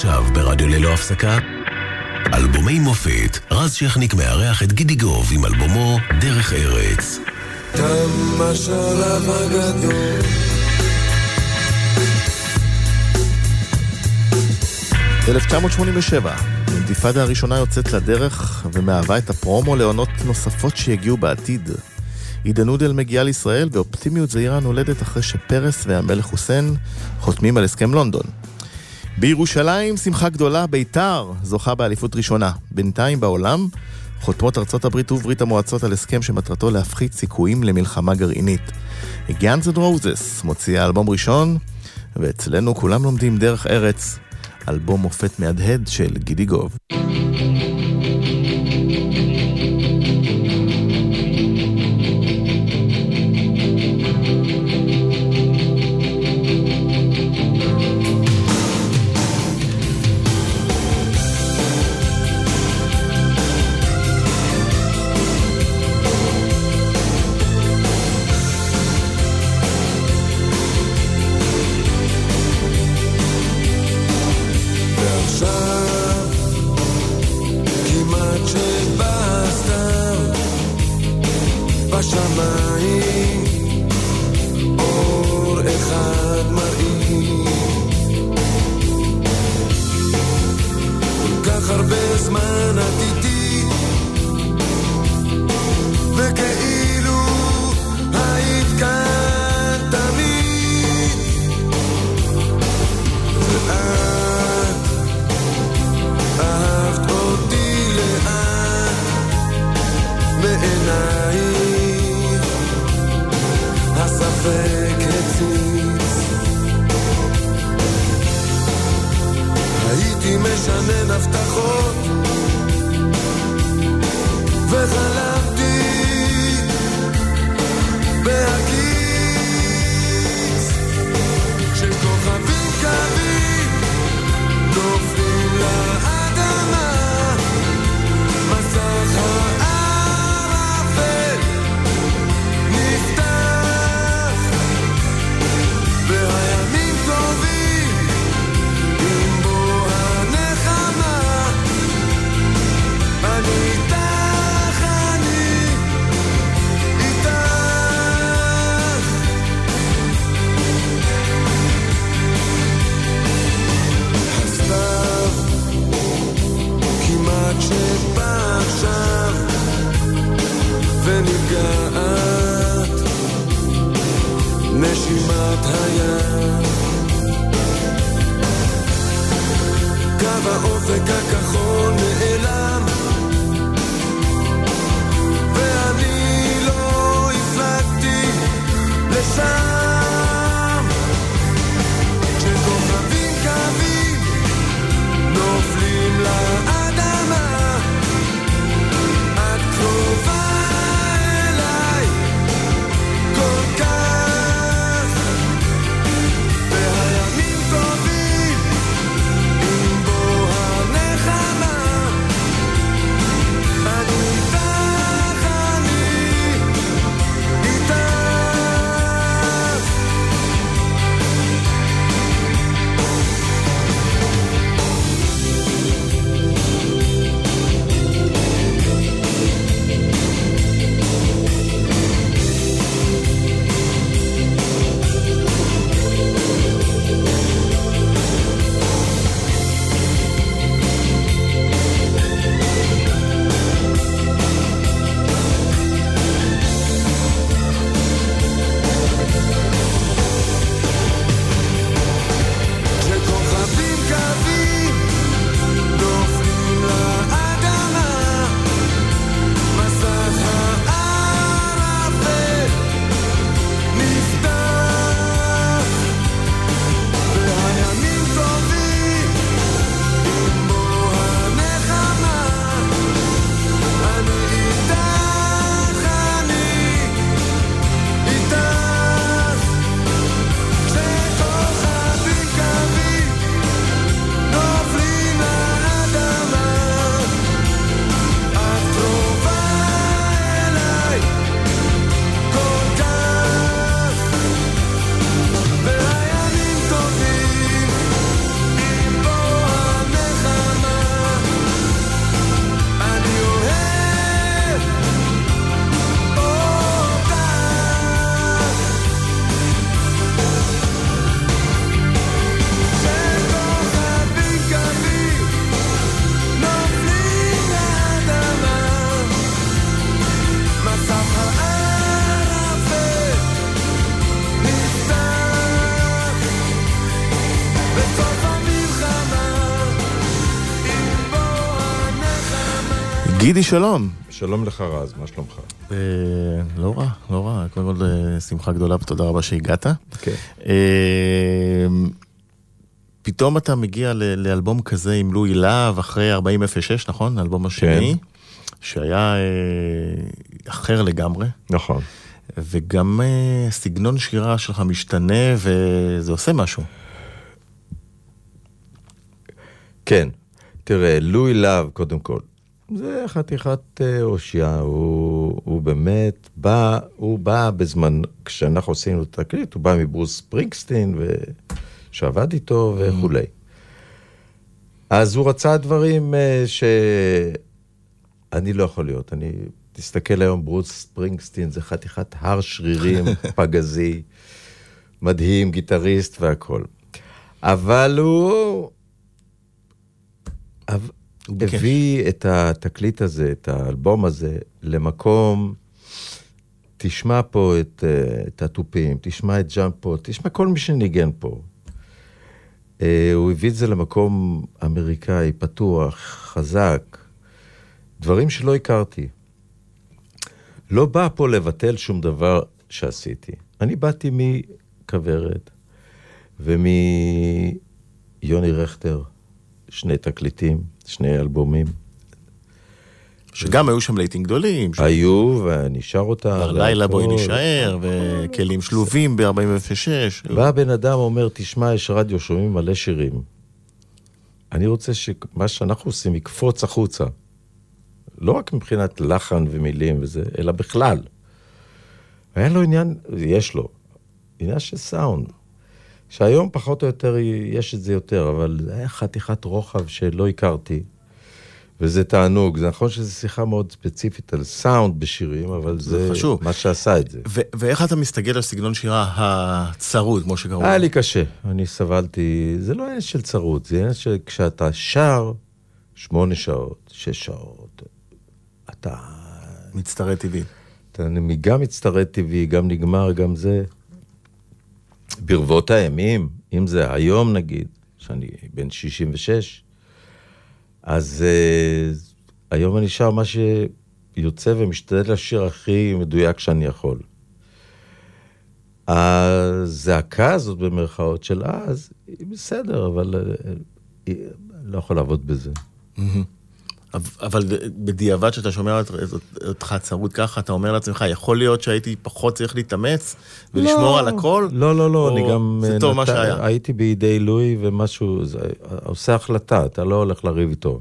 עכשיו ברדיו ללא הפסקה אלבומי מופת, רז שכניק מארח את גידי גוב עם אלבומו דרך ארץ. תם השלב הגדול 1987, האינתיפאדה הראשונה יוצאת לדרך ומהווה את הפרומו לעונות נוספות שיגיעו בעתיד. עידה נודל מגיעה לישראל ואופטימיות זהירה נולדת אחרי שפרס והמלך חוסיין חותמים על הסכם לונדון. בירושלים שמחה גדולה, בית"ר זוכה באליפות ראשונה. בינתיים בעולם חותמות ארצות הברית וברית המועצות על הסכם שמטרתו להפחית סיכויים למלחמה גרעינית. Guns N' Roses מוציאה אלבום ראשון, ואצלנו כולם לומדים דרך ארץ, אלבום מופת מהדהד של גידי גוב. שפת הים. קו האופק הכחול נעלם, ואני לא הפלגתי לשם. גידי, שלום. שלום לך רז, מה שלומך? אה, לא רע, לא רע, קודם כל אה, שמחה גדולה ותודה רבה שהגעת. כן. אה, פתאום אתה מגיע לאלבום כזה עם לואי להב אחרי 4006, נכון? האלבום השני. כן. שהיה אחר לגמרי. נכון. וגם סגנון שירה שלך משתנה וזה עושה משהו. כן. תראה, לואי להב, קודם כל, זה חתיכת אה, אושיה, הוא, הוא באמת בא, הוא בא בזמן, כשאנחנו עשינו את התקליט, הוא בא מברוס ספרינגסטין, שעבד איתו וכולי. אז הוא רצה דברים אה, שאני לא יכול להיות. אני, תסתכל היום, ברוס ספרינגסטין זה חתיכת הר שרירים, פגזי, מדהים, גיטריסט והכול. אבל הוא... הביא את התקליט הזה, את האלבום הזה, למקום, תשמע פה את, uh, את התופים, תשמע את ג'אמפו, תשמע כל מי שניגן פה. Uh, הוא הביא את זה למקום אמריקאי, פתוח, חזק, דברים שלא הכרתי. לא בא פה לבטל שום דבר שעשיתי. אני באתי מכוורת ומיוני רכטר, שני תקליטים, שני אלבומים. שגם היו שם להיטים גדולים. היו, ונשאר אותם. לילה בואי נשאר, וכלים שלובים ב-4006. בא הבן אדם, אומר, תשמע, יש רדיו, שומעים מלא שירים. אני רוצה שמה שאנחנו עושים יקפוץ החוצה. לא רק מבחינת לחן ומילים וזה, אלא בכלל. היה לו עניין, יש לו, עניין של סאונד. שהיום פחות או יותר יש את זה יותר, אבל זה היה חתיכת רוחב שלא הכרתי, וזה תענוג. זה נכון שזו שיחה מאוד ספציפית על סאונד בשירים, אבל זה, זה חשוב. מה שעשה את זה. ו- ואיך אתה מסתגל על סגנון שירה הצרוד, כמו שקראו? היה לי קשה, אני סבלתי, זה לא עניין של צרוד, זה עניין שכשאתה שר שמונה שעות, שש שעות, אתה... מצטרט טבעי. אתה גם מצטרט טבעי, גם נגמר, גם זה. ברבות הימים, אם זה היום נגיד, שאני בן 66, אז uh, היום אני שר מה שיוצא ומשתדל לשיר הכי מדויק שאני יכול. הזעקה הזאת במרכאות של אז, היא בסדר, אבל uh, לא יכול לעבוד בזה. Mm-hmm. אבל בדיעבד שאתה שומע אותך צרוד ככה, אתה אומר לעצמך, יכול להיות שהייתי פחות צריך להתאמץ ולשמור לא, על הכל? לא, לא, לא, אני גם... זה טוב נת... מה שהיה. הייתי בידי לואי ומשהו, זה, עושה החלטה, אתה לא הולך לריב איתו.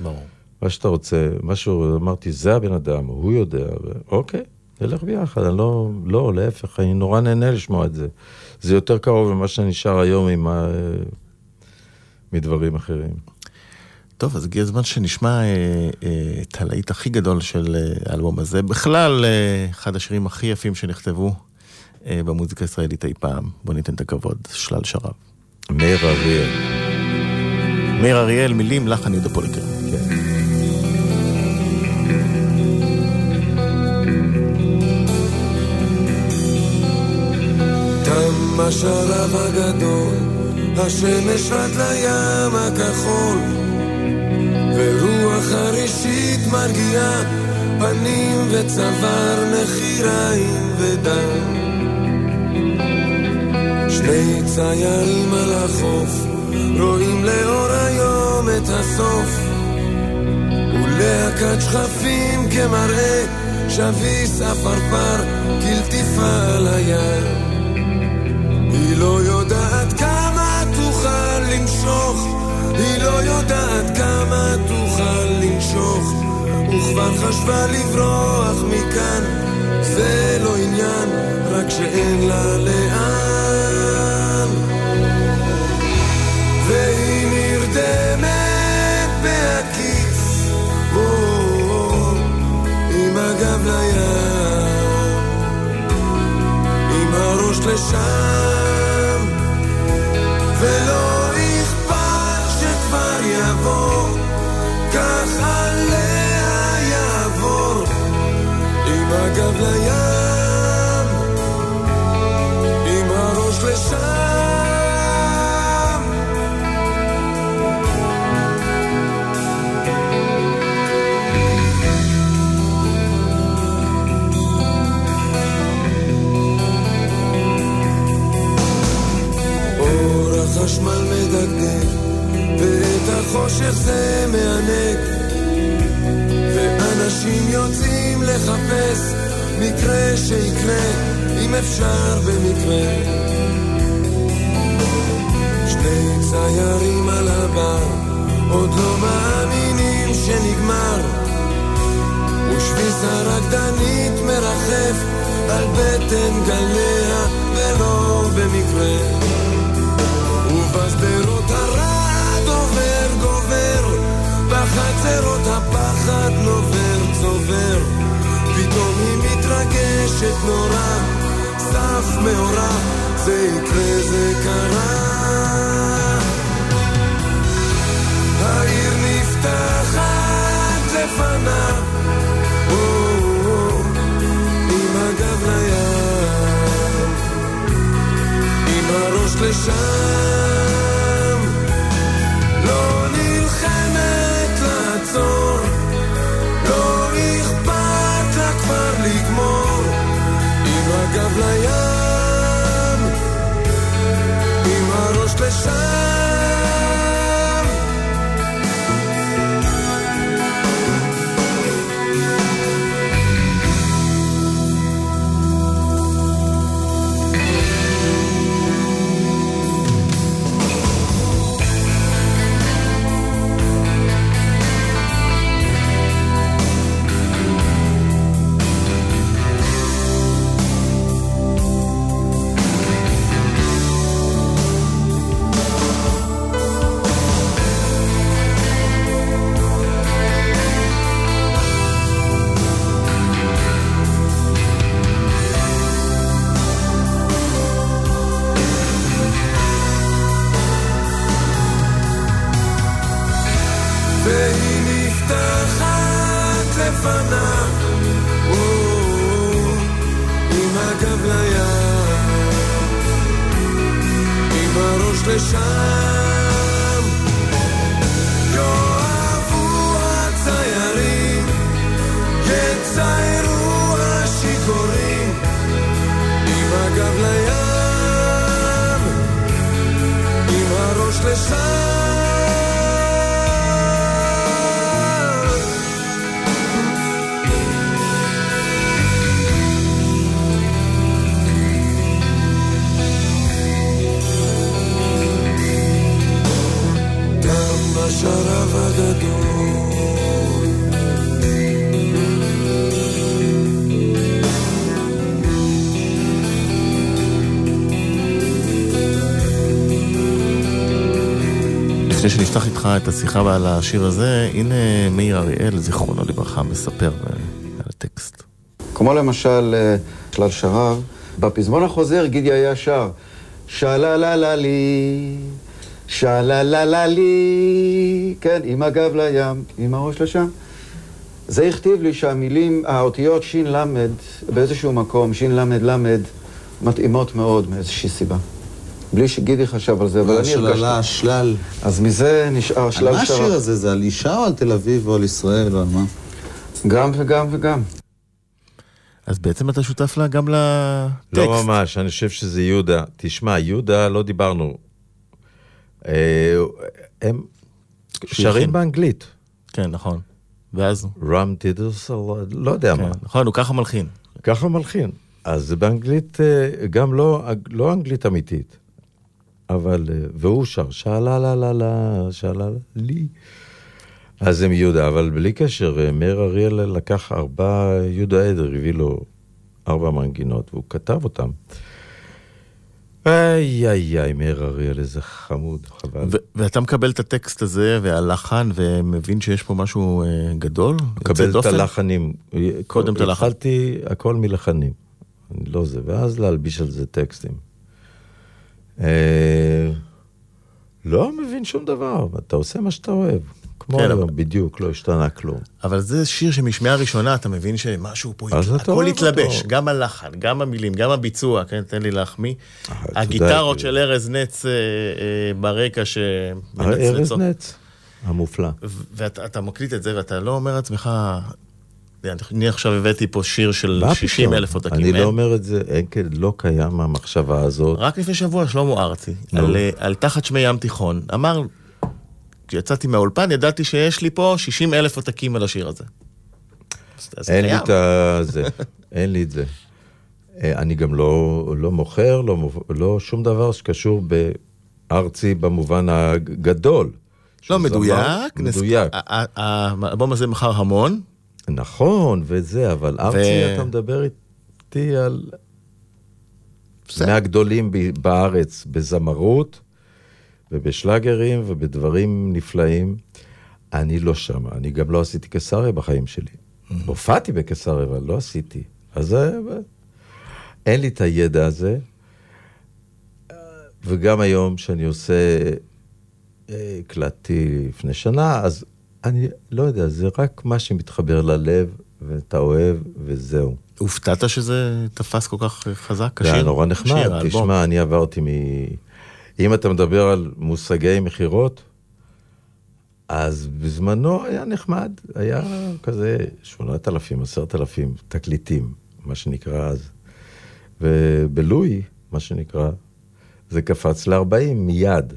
ברור. מה שאתה רוצה, משהו, אמרתי, זה הבן אדם, הוא יודע, אוקיי, נלך ביחד, אני לא, לא, להפך, אני נורא נהנה לשמוע את זה. זה יותר קרוב ממה שנשאר היום עם ה... מדברים אחרים. טוב, אז הגיע הזמן שנשמע אה, אה, את הלהיט הכי גדול של אה, האלבום הזה. בכלל, אה, אחד השירים הכי יפים שנכתבו אה, במוזיקה הישראלית אי פעם. בוא ניתן את הכבוד, שלל שרב. מאיר אריאל. מאיר אריאל, מילים, לחן יהודה פוליקר. כן. תם השרב הגדול, השמש עד לים הכחול. ורוח חרישית מרגיעה פנים וצוואר נחיריים ודם. שני ציירים על החוף רואים לאור היום את הסוף ולהקת שכפים כמראה שביס עפרפר כלטיפה על הים היא לא יודעת היא לא יודעת כמה תוכל לנשוך, וכבר חשבה לברוח מכאן, זה לא עניין, רק שאין לה לאן. מתרגשת נורא, סף מאורע, זה יקרה זה קרה. העיר נפתחת לפניו, עם הגב לים, עם הראש לשם, והיא נפתחת לפניו, עם הגב לים, עם הראש לשם. יאהבו הציירים, יציירו השיכורים, עם הגב לים, עם הראש לשם. לפני שנפתח איתך את השיחה על השיר הזה, הנה מאיר אריאל, זיכרונו לברכה, מספר אה, על הטקסט. כמו למשל אה, שלל שרב, בפזמון החוזר גידי היה שר שללה לי, שללה לי, כן, עם הגב לים, עם הראש לשם. זה הכתיב לי שהמילים, האותיות ש"ל באיזשהו מקום, ש"ל למד, מתאימות מאוד מאיזושהי סיבה. בלי שגידי חשב על זה, אבל אני הרגשתי. השללה, השלל. אז מזה נשאר על שלל מה השיר שרב. הזה? זה על אישה או על תל אביב או על ישראל או על מה? גם וגם וגם. אז בעצם אתה שותף לה גם לטקסט. לא ממש, אני חושב שזה יהודה. תשמע, יהודה, לא דיברנו. אה, הם שרים. באנגלית. כן, נכון. ואז, רם טידוס, לא יודע כן, מה. נכון, הוא ככה מלחין. ככה מלחין. אז זה באנגלית, אה, גם לא, לא אנגלית אמיתית. אבל, אה, והוא שר, שאלה לה לה לה, שאלה לי. אז הם יהודה, אבל בלי קשר, אה, מאיר אריאל לקח ארבע, יהודה עדר הביא לו ארבע מנגינות, והוא כתב אותם. איי איי איי, מאיר אריאל, איזה חמוד, חבל. ואתה מקבל את הטקסט הזה והלחן ומבין שיש פה משהו אה, גדול? מקבל את? הלחנים. קודם את הלחן. התחלתי הכל מלחנים. לא זה, ואז להלביש על זה טקסטים. אה, לא מבין שום דבר, אתה עושה מה שאתה אוהב. כמו כן, היום, אבל- בדיוק, לא השתנה כלום. אבל זה שיר שמשמיעה ראשונה אתה מבין שמשהו פה, אתה הכל התלבש, אותו. גם הלחן, גם המילים, גם הביצוע, כן, תן לי להחמיא. יודע, הגיטרות של ארז נץ אה, אה, ברקע ארז שמנצנצות. נץ, המופלא. ואתה אתה מקליט את זה ואתה לא אומר לעצמך, אני עכשיו הבאתי פה שיר של מה 60 פתאום? אלף עותקים. אני. לא אומר את זה, אין כן, לא קיים המחשבה הזאת. רק לפני שבוע שלמה ארצי, אה, על תחת שמי ים תיכון, אמר, כשיצאתי מהאולפן, ידעתי שיש לי פה 60 אלף עותקים על השיר הזה. אין לי. את. זה, אין לי את זה. אני גם לא, לא מוכר, לא, לא שום דבר שקשור בארצי במובן הגדול. לא, מדויק. זמר, מדויק. האלבום הזה מכר המון. נכון, וזה, אבל ארצי, אתה מדבר איתי על... בסדר. מהגדולים בארץ בזמרות ובשלאגרים ובדברים נפלאים. אני לא שם, אני גם לא עשיתי קיסריה בחיים שלי. הופעתי בקיסריה, אבל לא עשיתי. אז. אין לי את הידע הזה. וגם היום, שאני עושה, אה, הקלטתי לפני שנה, אז אני לא יודע, זה רק מה שמתחבר ללב, ואתה אוהב, וזהו. הופתעת שזה תפס כל כך חזק, זה היה? נורא נחמד. תשמע, אני עברתי מ... אם אתה מדבר על מושגי מכירות, אז בזמנו היה נחמד, היה כזה 8,000, 10,000 תקליטים, מה שנקרא אז. ובלואי, מה שנקרא, זה קפץ ל-40 מיד.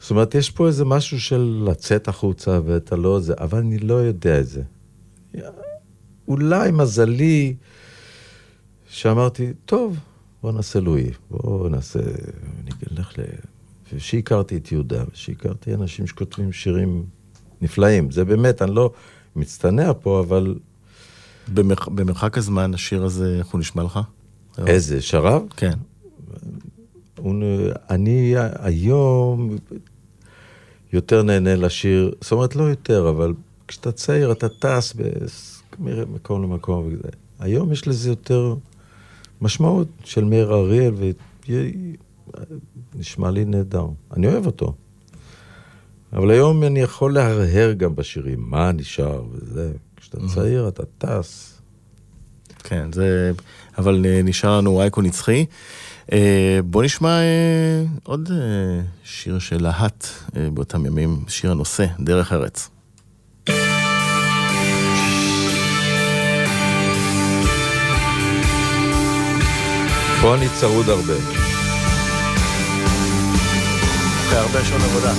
זאת אומרת, יש פה איזה משהו של לצאת החוצה ואתה לא זה, אבל אני לא יודע את זה. אולי מזלי שאמרתי, טוב, בוא נעשה לואי, בוא נעשה, אני אלך ל... ושהכרתי את יהודה, ושהכרתי אנשים שכותבים שירים נפלאים. זה באמת, אני לא מצטנע פה, אבל במרח- במרחק הזמן השיר הזה, איך הוא נשמע לך? איזה, שרב? כן. הוא, אני היום יותר נהנה לשיר, זאת אומרת, לא יותר, אבל כשאתה צעיר, אתה טס ממקום למקום וזה. היום יש לזה יותר משמעות של מאיר אריאל, ונשמע לי נהדר. אני אוהב אותו. אבל היום אני יכול להרהר גם בשירים, מה נשאר וזה. כשאתה צעיר, אתה טס. כן, זה... אבל נשאר לנו אייקון נצחי. אה, בוא נשמע אה, עוד אה, שיר של להט באותם ימים, שיר הנושא, דרך ארץ. פה אני צרוד הרבה. אחרי הרבה שעות עבודה.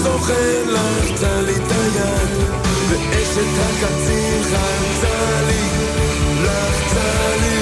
הסוכן לחצה לי את היד, ואשת הקצין חלצה לי, לחצה לי,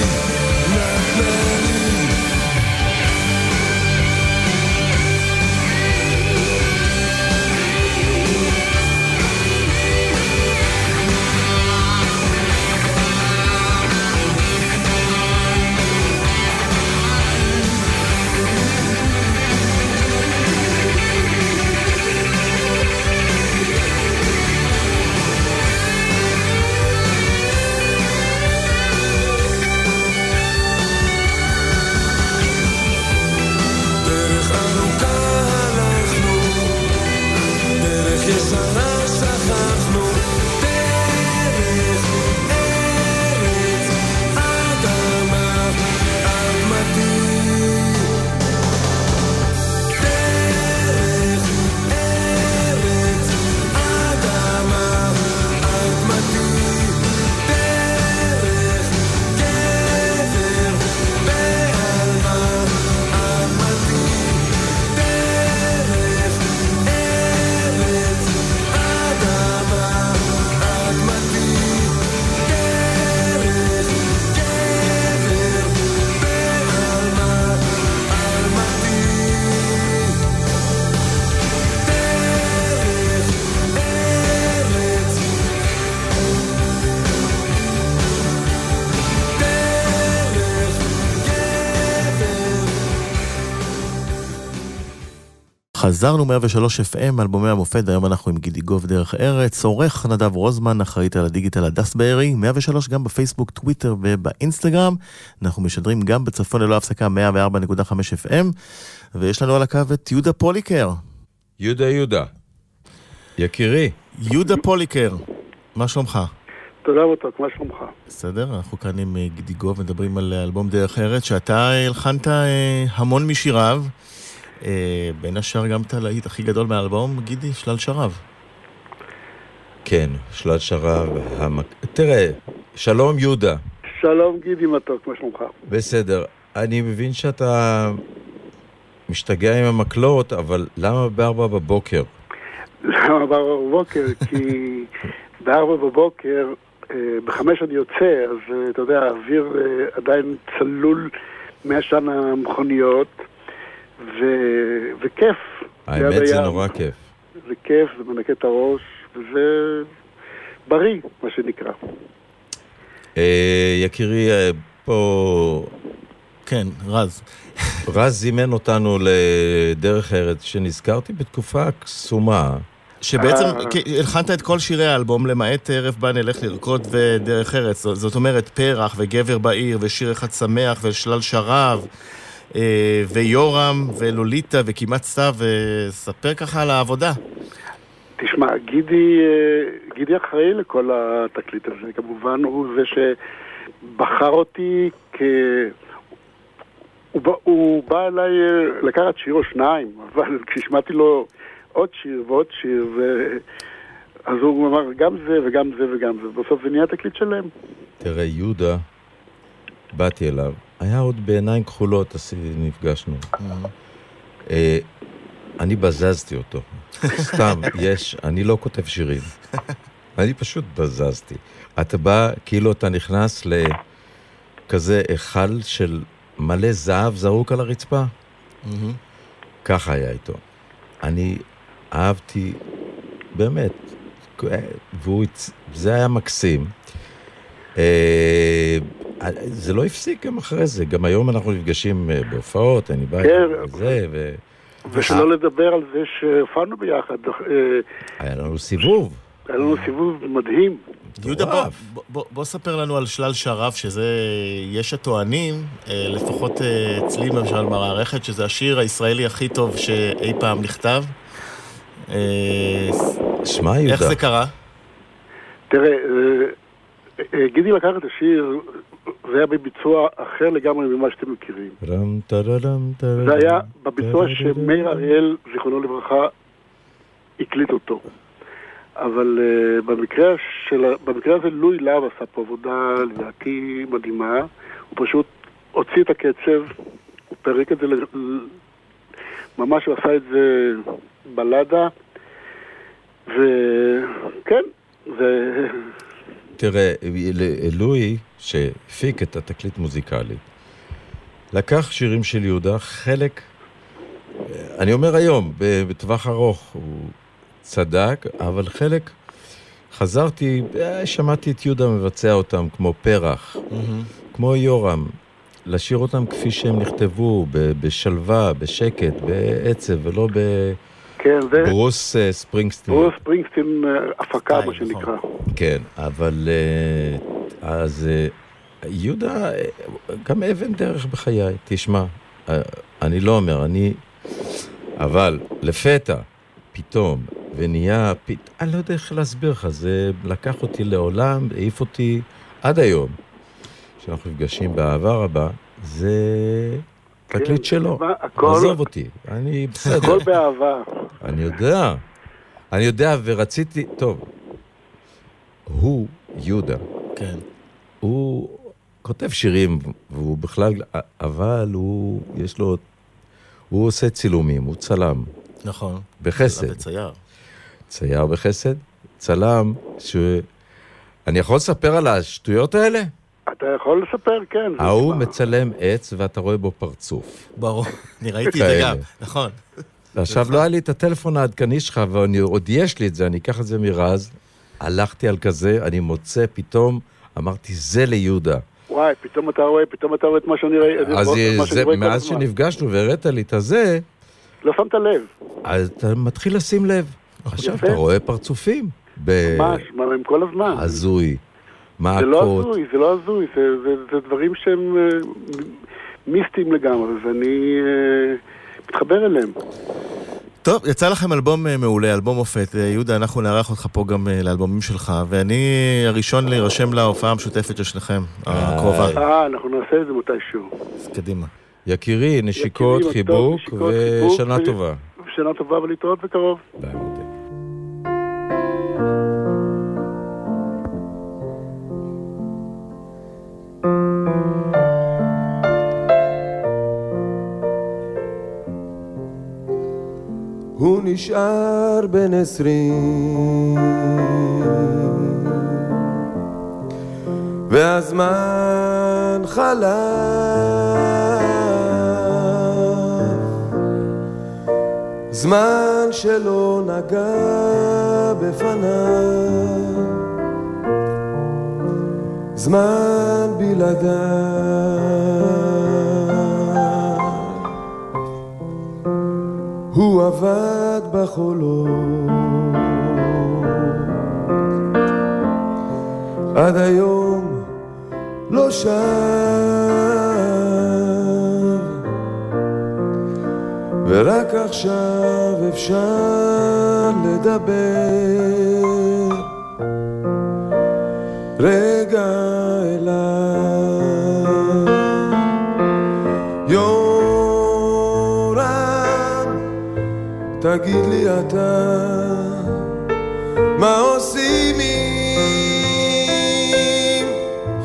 חזרנו 103 FM, אלבומי המופת, היום אנחנו עם גידי גוב דרך ארץ, עורך נדב רוזמן, אחראית על הדיגיטל הדס בארי, 103 גם בפייסבוק, טוויטר ובאינסטגרם. אנחנו משדרים גם בצפון ללא הפסקה 104.5 FM, ויש לנו על הקו את יהודה פוליקר. יהודה יהודה, יקירי, יהודה פוליקר, מה שלומך? תודה מתוק, מה שלומך? בסדר, אנחנו כאן עם אה, גידי גוב, מדברים על אה, אלבום דרך ארץ, שאתה הלחנת אה, המון משיריו, בין השאר גם את הלהיט הכי גדול מהאלבום, גידי, שלל שרב. כן, שלל שרב, המק... תראה, שלום יהודה, שלום גידי מתוק, מה שלומך? בסדר, אני מבין שאתה משתגע עם המקלות, אבל למה בארבע בבוקר? למה בארבע בבוקר? כי בארבע בבוקר, אה, בחמש אני יוצא, אז אה, אתה יודע, האוויר אה, עדיין צלול מעשן המכוניות, ו... וכיף. האמת זה. נורא כיף. זה כיף, זה מנקה את הראש, וזה בריא, מה שנקרא. אה, יקירי, אה, פה כן, רז. רז זימן אותנו לדרך ארץ, שנזכרתי בתקופה קסומה. שבעצם אה. הלחנת את כל שירי האלבום, למעט ערב בה נלך לרקוד ודרך ארץ. זאת- אומרת, פרח וגבר בעיר ושיר אחד שמח ושלל שרב ויורם ולוליטה וכמעט סתיו, וספר ככה על העבודה. תשמע, גידי, אה, גידי אחראי לכל התקליט הזה, כמובן הוא זה שבחר אותי כ... הוא, בא- הוא בא אליי אה, לקחת שיר או שניים, אבל כשהשמעתי לו עוד שיר ועוד שיר, ו... אז הוא אמר גם זה וגם זה וגם זה, ובסוף זה נהיה תקליט שלם. תראה, יהודה, באתי אליו, היה עוד בעיניים כחולות, עשיתי, נפגשנו. אה, אני בזזתי אותו. סתם, יש, אני לא כותב שירים. אני פשוט בזזתי. אתה בא, כאילו אתה נכנס לכזה היכל של מלא זהב זרוק על הרצפה. ככה היה איתו. אני אהבתי, באמת, והוא, הצ- זה היה מקסים. אה, זה לא הפסיק גם אחרי זה, גם היום אנחנו נפגשים אה, בהופעות, אני בא כן. וזה, והיה ושלא לדבר על זה שהופענו ביחד, אה, לנו סיבוב. היה לנו סיבוב מדהים. יהודה, בוא. בוא, בוא, ספר לנו על שלל שרב, שזה, יש הטוענים, אה, לפחות אה, אצלי למשל במערכת, שזה השיר הישראלי הכי טוב שאי פעם נכתב. אה, שמע, איך יהודה, זה קרה? תראה, אה, אה, גידי לקח את השיר זה היה בביצוע אחר לגמרי ממה שאתם מכירים. רם, טררם, טררם, זה היה בביצוע. שמאיר אריאל, זיכרונו לברכה, הקליט אותו. אבל uh, במקרה, של, במקרה הזה לואי להב עשה פה עבודה לדעתי מדהימה. הוא פשוט הוציא את הקצב, הוא פירק את זה, ממש הוא עשה את זה בלדה, וכן, זה... תראה, לואי, שהפיק את התקליט מוזיקלי, לקח שירים של יהודה, חלק, אני אומר היום, ב- בטווח ארוך, הוא צדק, אבל חלק, חזרתי, אה, שמעתי את יהודה מבצע אותם כמו פרח, כמו יורם, לשיר אותם כפי שהם נכתבו, ב- בשלווה, בשקט, בעצב, ולא כן, זה בברוס אה, ספרינגסטין. ברוס ספרינגסטין אה, הפקה, סטייל, מה שנקרא. נכון. כן, אבל אה, אז אה, יהודה, אה, גם אבן דרך בחיי, תשמע, אה, אני לא אומר, אני... אבל לפתע, פתאום, ונהיה, פת... אני לא יודע איך להסביר לך, זה לקח אותי לעולם, העיף אותי עד היום, כשאנחנו נפגשים באהבה רבה, זה תקליט שלו. מה, הכל- עזוב אותי, אני בסדר. הכל באהבה. אני יודע. אני יודע, ורציתי... טוב, הוא, יהודה, כן. הוא כותב שירים, והוא בכלל... אבל הוא, יש לו... הוא עושה צילומים, הוא צלם, נכון. בחסד. וצייר. צייר בחסד, צלם, ש... אני יכול לספר על השטויות האלה? אתה יכול לספר, כן. ההוא. מצלם עץ ואתה רואה בו פרצוף. ברור. אני ראיתי את זה. גם, נכון. עכשיו, לא היה לי את הטלפון העדכני שלך, ועוד יש לי את זה, אני אקח את זה מרז. הלכתי על כזה, אני מוצא פתאום, אמרתי, זה ליהודה. וואי, פתאום אתה רואה, פתאום אתה רואה את מה שאני רואה. אז זה, מאז. שנפגשנו והראית לי את הזה, לא שמת לב, אז אתה מתחיל לשים לב. עכשיו. אתה רואה פרצופים. ממש, מה, הם כל הזמן. הזוי, זה לא מעקות. הזוי, זה לא הזוי, זה, זה, זה דברים שהם אה, מיסטיים לגמרי, ואני אה, מתחבר אליהם. טוב, יצא לכם אלבום אה, מעולה, אלבום מופת. יהודה, אנחנו נארח אותך פה גם לאלבומים שלך, ואני הראשון להירשם להופעה המשותפת של שניכם, הקרובה. אה, אנחנו נעשה את זה מתישהו. אז קדימה. יקירי, נשיקות, חיבוק, ושנה טובה. שנה טובה ולהתראות בקרוב. ביי, הוא נשאר בן עשרים. והזמן חלף. זמן שלא נגע בפניו. זמן בלעדיו עבד בחולות. עד היום לא שב. ורק עכשיו אפשר לדבר תגיד לי אתה, מה עושים עם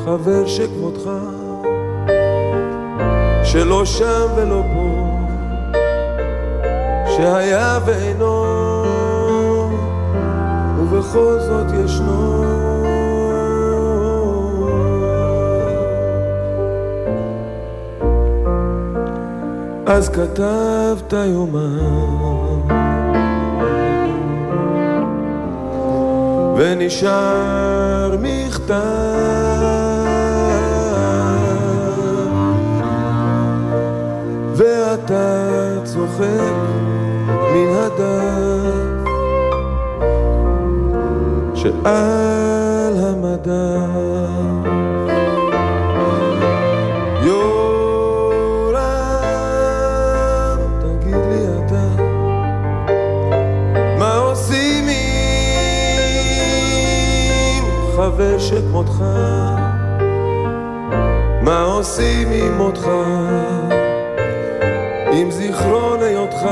חבר שכמותך, שלא שם ולא פה, שהיה ואינו, ובכל זאת ישנו. אז כתבת יומן ונשאר מכתב. ואתה צוחק מן הדף שעל המדף חבר שכמותך? מה עושים עם מותך, עם זיכרון היותך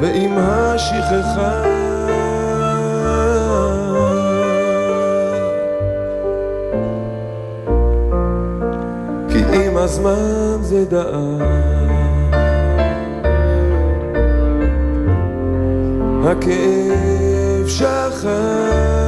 ועם השכחה. כי עם הזמן זה דאג. הכאב שכח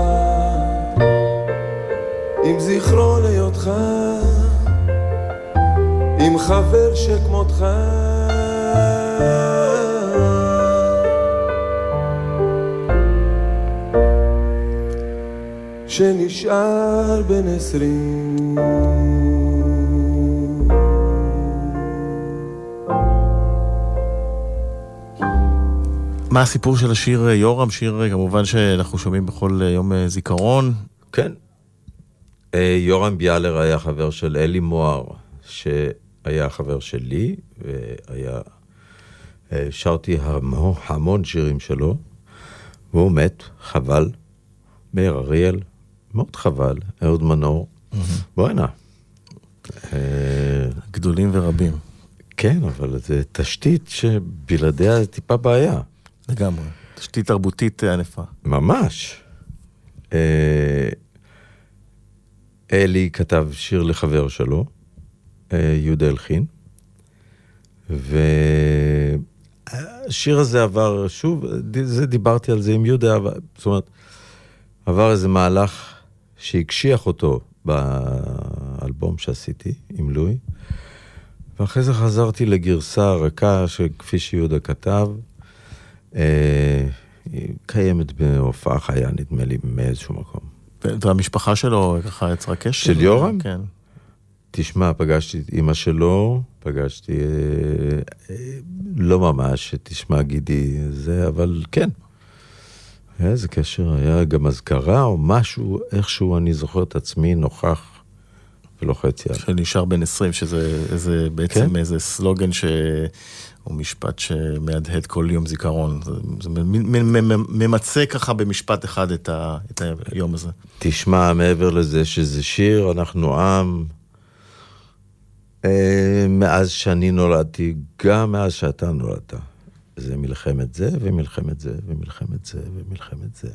עם זיכרון היותך? עם חבר שכמותך? שנשאר בן עשרים מה הסיפור של השיר יורם? שיר כמובן שאנחנו שומעים בכל אה, יום אה, זיכרון. כן. אה, יורם ביאלר היה חבר של אלי מוהר, שהיה חבר שלי, והיה... אה, שרתי המון, המון שירים שלו, והוא מת, חבל. מאיר אריאל, מאוד חבל, אהוד מנור. בואנה. אה, גדולים ורבים. כן, אבל זו תשתית שבלעדיה זה טיפה בעיה. לגמרי. תשתית תרבותית ענפה. ממש. אלי כתב שיר לחבר שלו, אה, יהודה הלחין, והשיר הזה עבר, שוב, זה דיברתי על זה עם יהודה, זאת אומרת, עבר איזה מהלך שהקשיח אותו באלבום שעשיתי עם לואי, ואחרי זה חזרתי לגרסה הרכה, שכפי שיהודה כתב, אה, היא קיימת בהופעה חיה, נדמה לי, מאיזשהו מקום. והמשפחה שלו ככה יצרה קשר? של יורם? כן. תשמע, פגשתי את אימא שלו, פגשתי, אה, אה, לא ממש, תשמע גידי, זה, אבל כן. היה איזה קשר, היה גם אזכרה או משהו, איכשהו אני זוכר את עצמי נוכח ולוחץ יד. שנשאר בן 20, שזה איזה, בעצם כן. איזה סלוגן שהוא משפט שמהדהד כל יום זיכרון. זה, זה ממצה ככה במשפט אחד את, ה, את היום הזה. תשמע, מעבר לזה שזה שיר, אנחנו עם, אה, מאז שאני נולדתי, גם מאז שאתה נולדת. זה מלחמת זה, ומלחמת זה, ומלחמת זה, ומלחמת זה.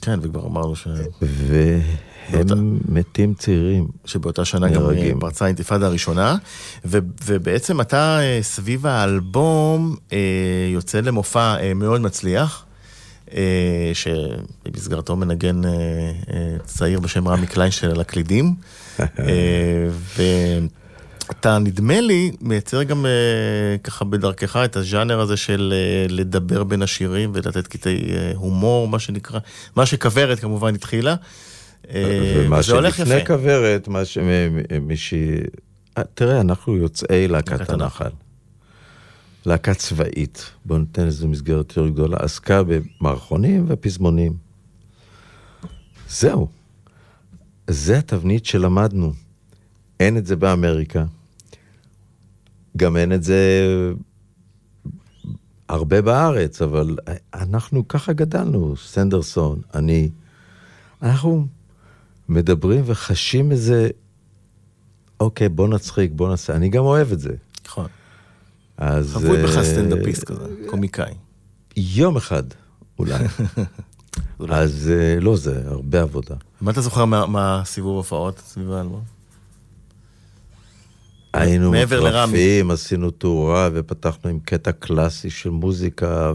כן, וכבר אמרנו ש... והם מתים צעירים. שבאותה שנה גם נהרגים. אה, פרצה האינתיפאדה הראשונה, ו, ובעצם אתה אה, סביב האלבום אה, יוצא למופע מאוד מצליח, שבמסגרתו מנגן צעיר בשם רמי קליינשטיין על הקלידים, אה, ואתה נדמה לי מייצר גם אה, ככה בדרכך את הז'אנר הזה של אה, לדבר בין השירים ולתת קטעי אה, הומור, מה שנקרא, מה שכוורת כמובן התחילה. אה, ומה הולך יפה. שלפני כוורת, מה שמישהי... תראה, אנחנו יוצאי להקת הנחל. להקה צבאית, בואו ניתן לזה מסגרת יותר גדולה, עסקה במערכונים ופזמונים. זהו. זה התבנית שלמדנו. אין את זה באמריקה. גם אין את זה הרבה בארץ, אבל אנחנו ככה גדלנו, סנדרסון, אני. אנחנו מדברים וחשים איזה, אוקיי, בוא נצחיק, בוא נעשה, אני גם אוהב את זה. נכון. אז... חבוי בך אה, סטנדאפיסט כזה, קומיקאי. יום אחד, אולי. אז אה, לא, זה הרבה עבודה. מה אתה זוכר מה- מהסיבוב הופעות סביב האלבום? היינו. מטרפים, עשינו תאורה ופתחנו עם קטע קלאסי של מוזיקה,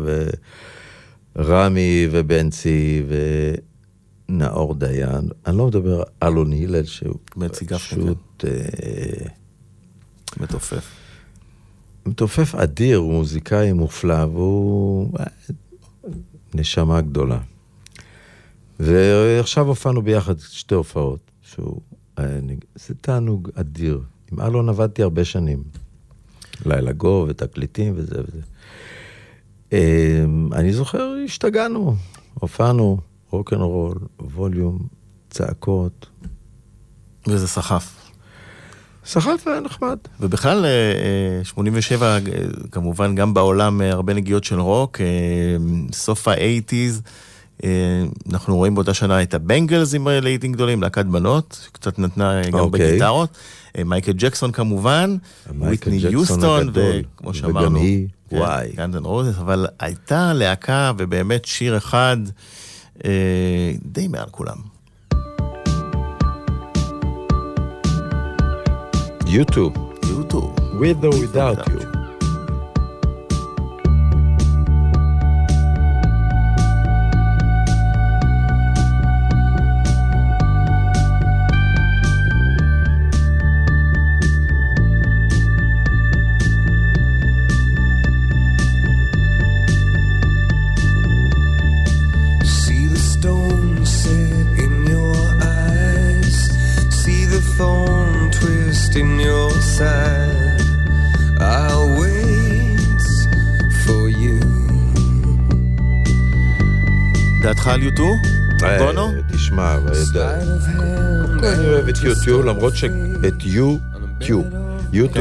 ורמי ובנצי ונאור דיין. אני לא מדבר על אלון הלל, שהוא גפני, פשוט אה, מתופף. מתופף אדיר, הוא מוזיקאי מופלא, והוא אה, נשמה גדולה. ועכשיו הופענו ביחד שתי הופעות, שהוא... נג- זה תענוג אדיר. עם אלון עבדתי הרבה שנים. לילה גו ותקליטים וזה וזה. אמ, אני זוכר, השתגענו, הופענו, רוקנרול, ווליום, צעקות. וזה סחף. סחף היה נחמד. ובכלל, אה, אה, 87, אה, כמובן גם בעולם אה, הרבה נגיעות של רוק, אה, סוף האייטיז, אנחנו רואים באותה שנה את הבנגלס עם אה, להיטים גדולים, להקת בנות, קצת נתנה אה, גם אוקיי. בגיטרות, אה, מייקל ג'קסון כמובן, וויטני יוסטון, וכמובן גם שאמרנו, היא, כן, וואי. N' Roses, אבל הייתה להקה ובאמת שיר אחד אה, די מעל כולם. U2, U2. with or without you. את U2, למרות שאת U2, U2.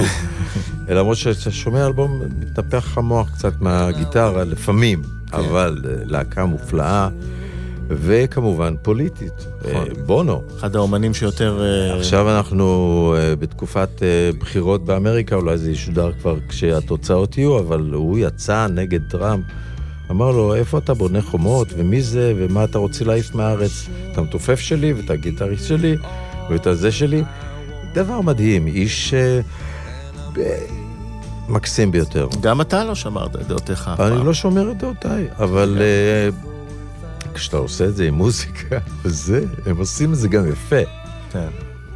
למרות שאתה שומע אלבום, מתנפח לך המוח קצת מהגיטרה לפעמים, אבל אה, להקה מופלאה, וכמובן פוליטית. אה, בונו. אחד האומנים שיותר... אה, עכשיו אנחנו בתקופת בחירות באמריקה, אולי זה ישודר כבר כשהתוצאות יהיו, אבל הוא יצא נגד טראמפ. אמר לו, איפה אתה בונה חומות, ומי זה, ומה אתה רוצה להעיף מהארץ? את המתופף שלי, ואת הגיטריסט שלי, ואת הזה שלי. דבר מדהים, איש ב- מקסים ביותר. גם אתה לא שמרת את דעותיך אני. לא שומר את דעותיי, אבל אה, כשאתה עושה את זה עם מוזיקה, זה, הם עושים את זה גם יפה. כן.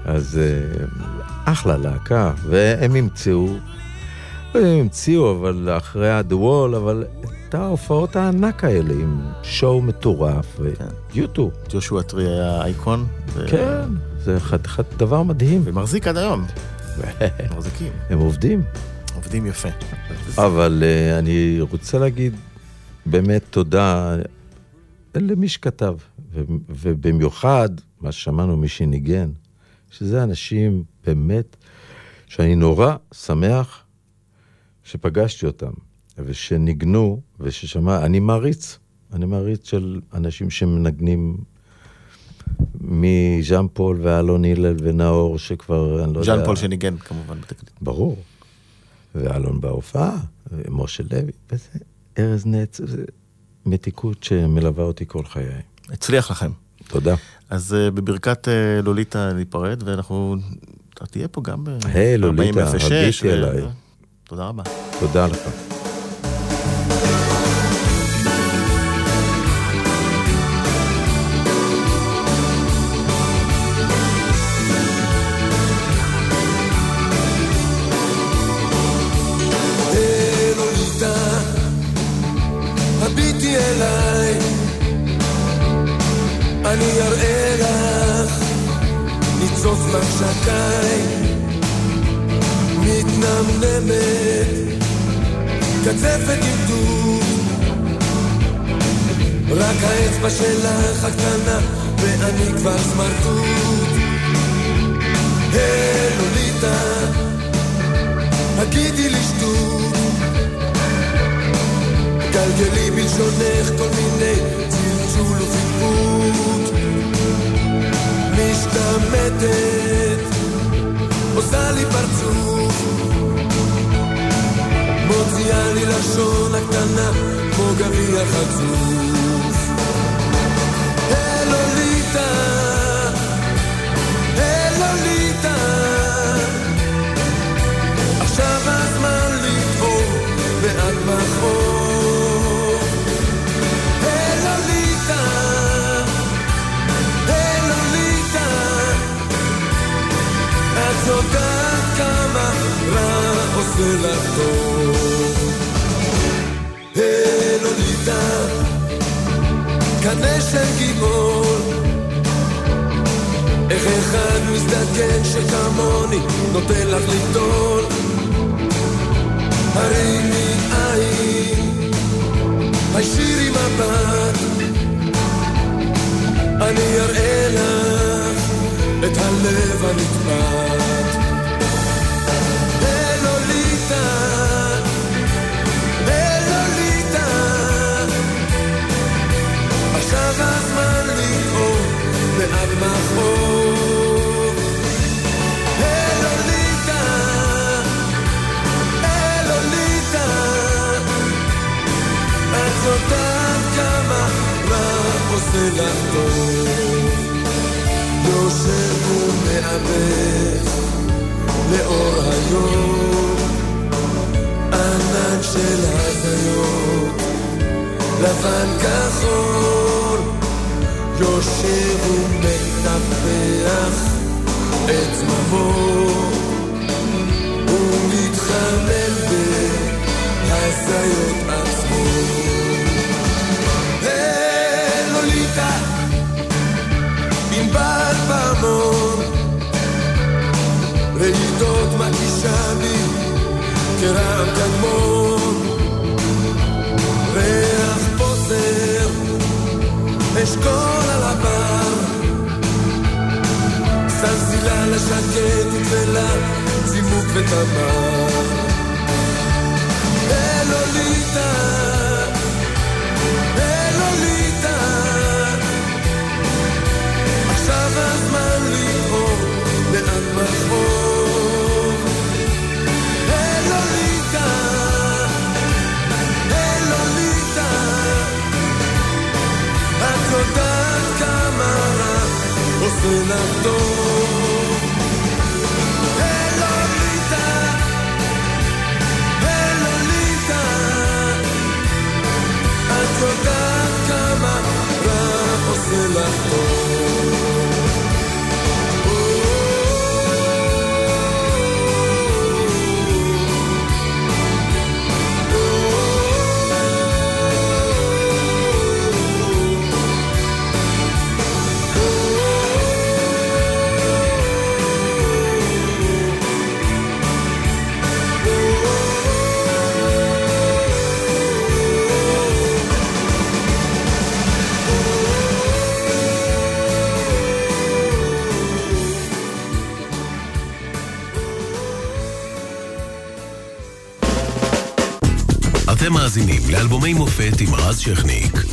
אז אה, אחלה להקה, והם המציאו, לא יודע אם המציאו, אבל אחרי ה-The Wall, אבל את ההופעות הענק האלה עם שואו מטורף, ויוטו. ג'ושוע טרי היה אייקון. כן, זה חתיכת דבר מדהים. ומחזיק עד היום. מחזיקים. הם עובדים. עובדים יפה. אבל אה, אני רוצה להגיד באמת תודה למי שכתב, ובמיוחד מה ששמענו מי שניגן, שזה אנשים באמת שאני נורא שמח שפגשתי אותם, ושניגנו, וששמע, אני מעריץ, אני מעריץ של אנשים שמנגנים מז'אן פול ואלון הלל ונאור, שכבר, אני לא יודע... ז'אן פול שניגן כמובן בתקליט. ברור. ואלון בהופעה, ומשה לוי, וזה ארז נץ, זה מתיקות שמלווה אותי כל חיי. הצליח לכם. תודה. אז אה, בברכת אה, לוליטה ניפרד, ואנחנו... אתה תהיה פה גם ב... היי, לוליטה, 40-06, הביטי ו- אליי. תודה רבה. תודה לך. אני אראה לך ניצוץ מחשקיי, מתנמנמת, קצפת עם דוד, רק האצבע שלך הקטנה, ואני כבר סמרטוט. אלוהיתה, הגידי לי שטות. גלגלי בלשונך כל מיני צלצול ופטפוט. משתמטת עושה לי פרצוף. מוציאה לי לשון הקטנה כמו גביע חצוף אלוליטה אלוליטה. עכשיו הזמן לטעום מעט מחור. מחנה של גיבור. איך אחד מזדקן שכמוני נותן לך לגדול הרימי עין, הישירי מבט אני אראה לך את הלב הנטבח טוב, יושב ומעבד לאור היום, ענן של הזיות, לבן כחול, יושב ומטפח את זממו, ומתחמם בהזיות עצמו. פעמון רעידות מקישה בי כרעם קדמון ריח פוסר אשכול על הבר. סלסילה לשקט ותבלה צימוק ותמר relatore אתם מאזינים לאלבומי מופת עם רז שכניק.